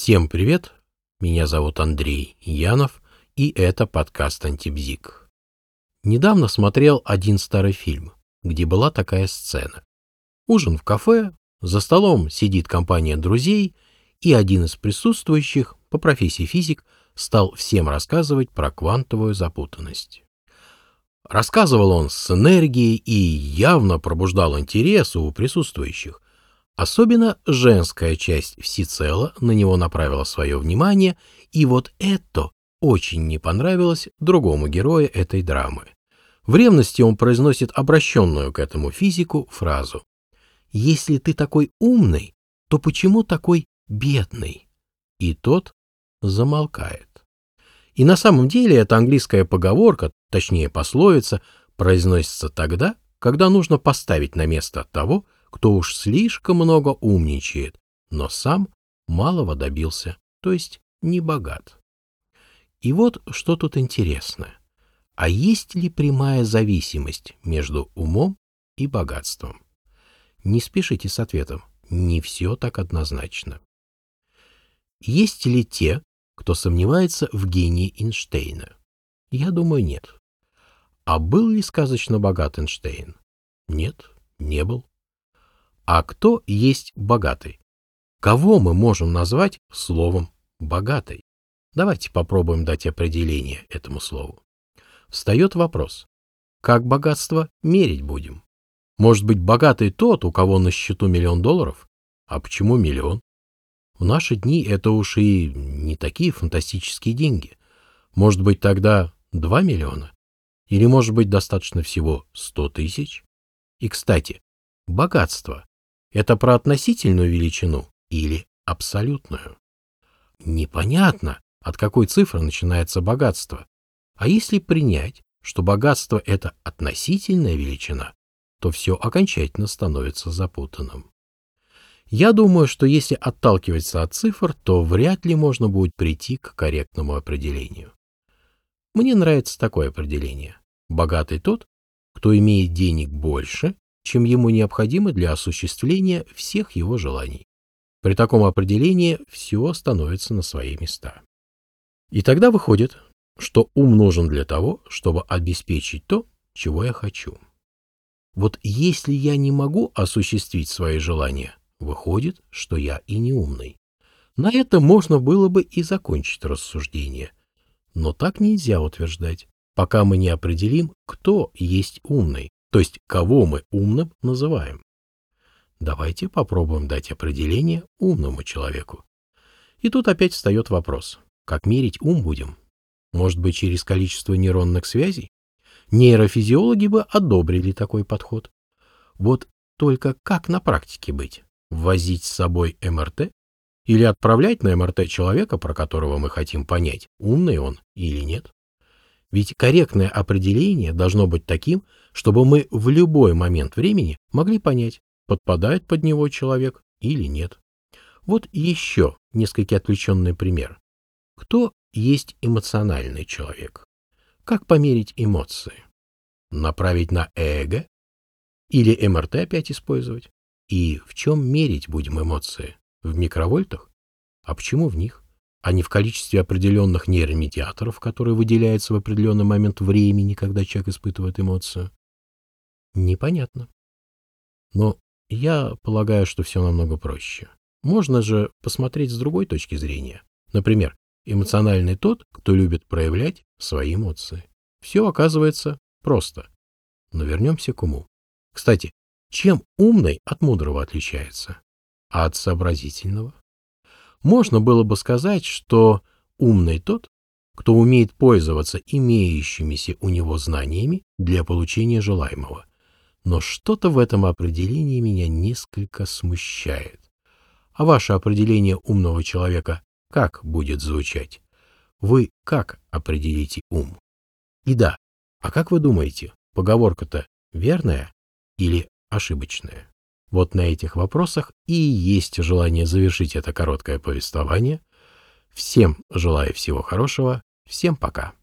Всем привет! Меня зовут Андрей Янов, и это подкаст «Антибзик». Недавно смотрел один старый фильм, где была такая сцена. Ужин в кафе, за столом сидит компания друзей, и один из присутствующих, по профессии физик, стал всем рассказывать про квантовую запутанность. Рассказывал он с энергией и явно пробуждал интерес у присутствующих, Особенно женская часть всецело на него направила свое внимание, и вот это очень не понравилось другому герою этой драмы. В ревности он произносит обращенную к этому физику фразу «Если ты такой умный, то почему такой бедный?» И тот замолкает. И на самом деле эта английская поговорка, точнее пословица, произносится тогда, когда нужно поставить на место того, кто уж слишком много умничает, но сам малого добился, то есть не богат. И вот что тут интересно. А есть ли прямая зависимость между умом и богатством? Не спешите с ответом, не все так однозначно. Есть ли те, кто сомневается в гении Эйнштейна? Я думаю, нет. А был ли сказочно богат Эйнштейн? Нет, не был. А кто есть богатый? Кого мы можем назвать словом «богатый»? Давайте попробуем дать определение этому слову. Встает вопрос, как богатство мерить будем? Может быть, богатый тот, у кого на счету миллион долларов? А почему миллион? В наши дни это уж и не такие фантастические деньги. Может быть, тогда 2 миллиона? Или, может быть, достаточно всего 100 тысяч? И, кстати, богатство это про относительную величину или абсолютную? Непонятно, от какой цифры начинается богатство. А если принять, что богатство — это относительная величина, то все окончательно становится запутанным. Я думаю, что если отталкиваться от цифр, то вряд ли можно будет прийти к корректному определению. Мне нравится такое определение. Богатый тот, кто имеет денег больше, чем ему необходимо для осуществления всех его желаний. При таком определении все становится на свои места. И тогда выходит, что ум нужен для того, чтобы обеспечить то, чего я хочу. Вот если я не могу осуществить свои желания, выходит, что я и не умный. На это можно было бы и закончить рассуждение. Но так нельзя утверждать, пока мы не определим, кто есть умный, то есть кого мы умным называем. Давайте попробуем дать определение умному человеку. И тут опять встает вопрос, как мерить ум будем? Может быть, через количество нейронных связей? Нейрофизиологи бы одобрили такой подход. Вот только как на практике быть? Возить с собой МРТ? Или отправлять на МРТ человека, про которого мы хотим понять, умный он или нет? Ведь корректное определение должно быть таким, чтобы мы в любой момент времени могли понять, подпадает под него человек или нет. Вот еще несколько отвлеченный пример. Кто есть эмоциональный человек? Как померить эмоции? Направить на эго? Или МРТ опять использовать? И в чем мерить будем эмоции? В микровольтах? А почему в них? А не в количестве определенных нейромедиаторов, которые выделяются в определенный момент времени, когда человек испытывает эмоцию? Непонятно. Но я полагаю, что все намного проще. Можно же посмотреть с другой точки зрения. Например, эмоциональный тот, кто любит проявлять свои эмоции. Все оказывается просто. Но вернемся к уму. Кстати, чем умный от мудрого отличается? А от сообразительного? Можно было бы сказать, что умный тот, кто умеет пользоваться имеющимися у него знаниями для получения желаемого. Но что-то в этом определении меня несколько смущает. А ваше определение умного человека как будет звучать? Вы как определите ум? И да, а как вы думаете, поговорка-то верная или ошибочная? Вот на этих вопросах и есть желание завершить это короткое повествование. Всем желаю всего хорошего. Всем пока.